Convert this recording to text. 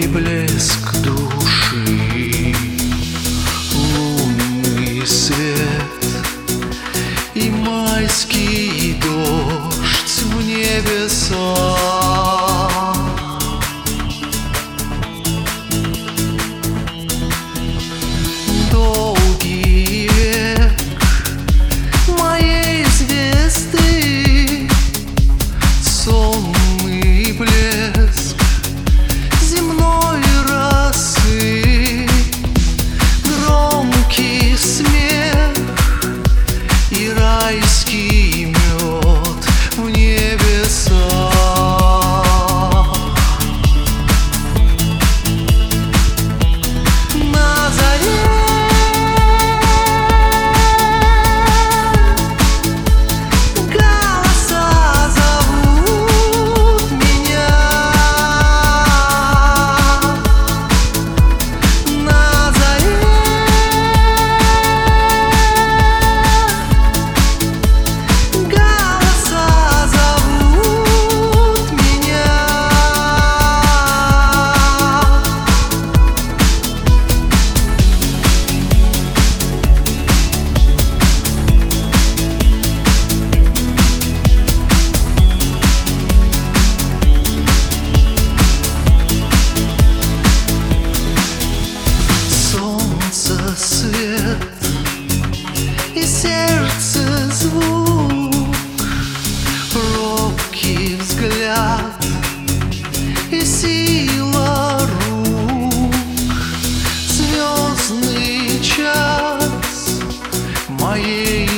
и блеск души, лунный свет и майский дождь в небесах. и сердце звук, робкий взгляд и сила рук, звездный час моей.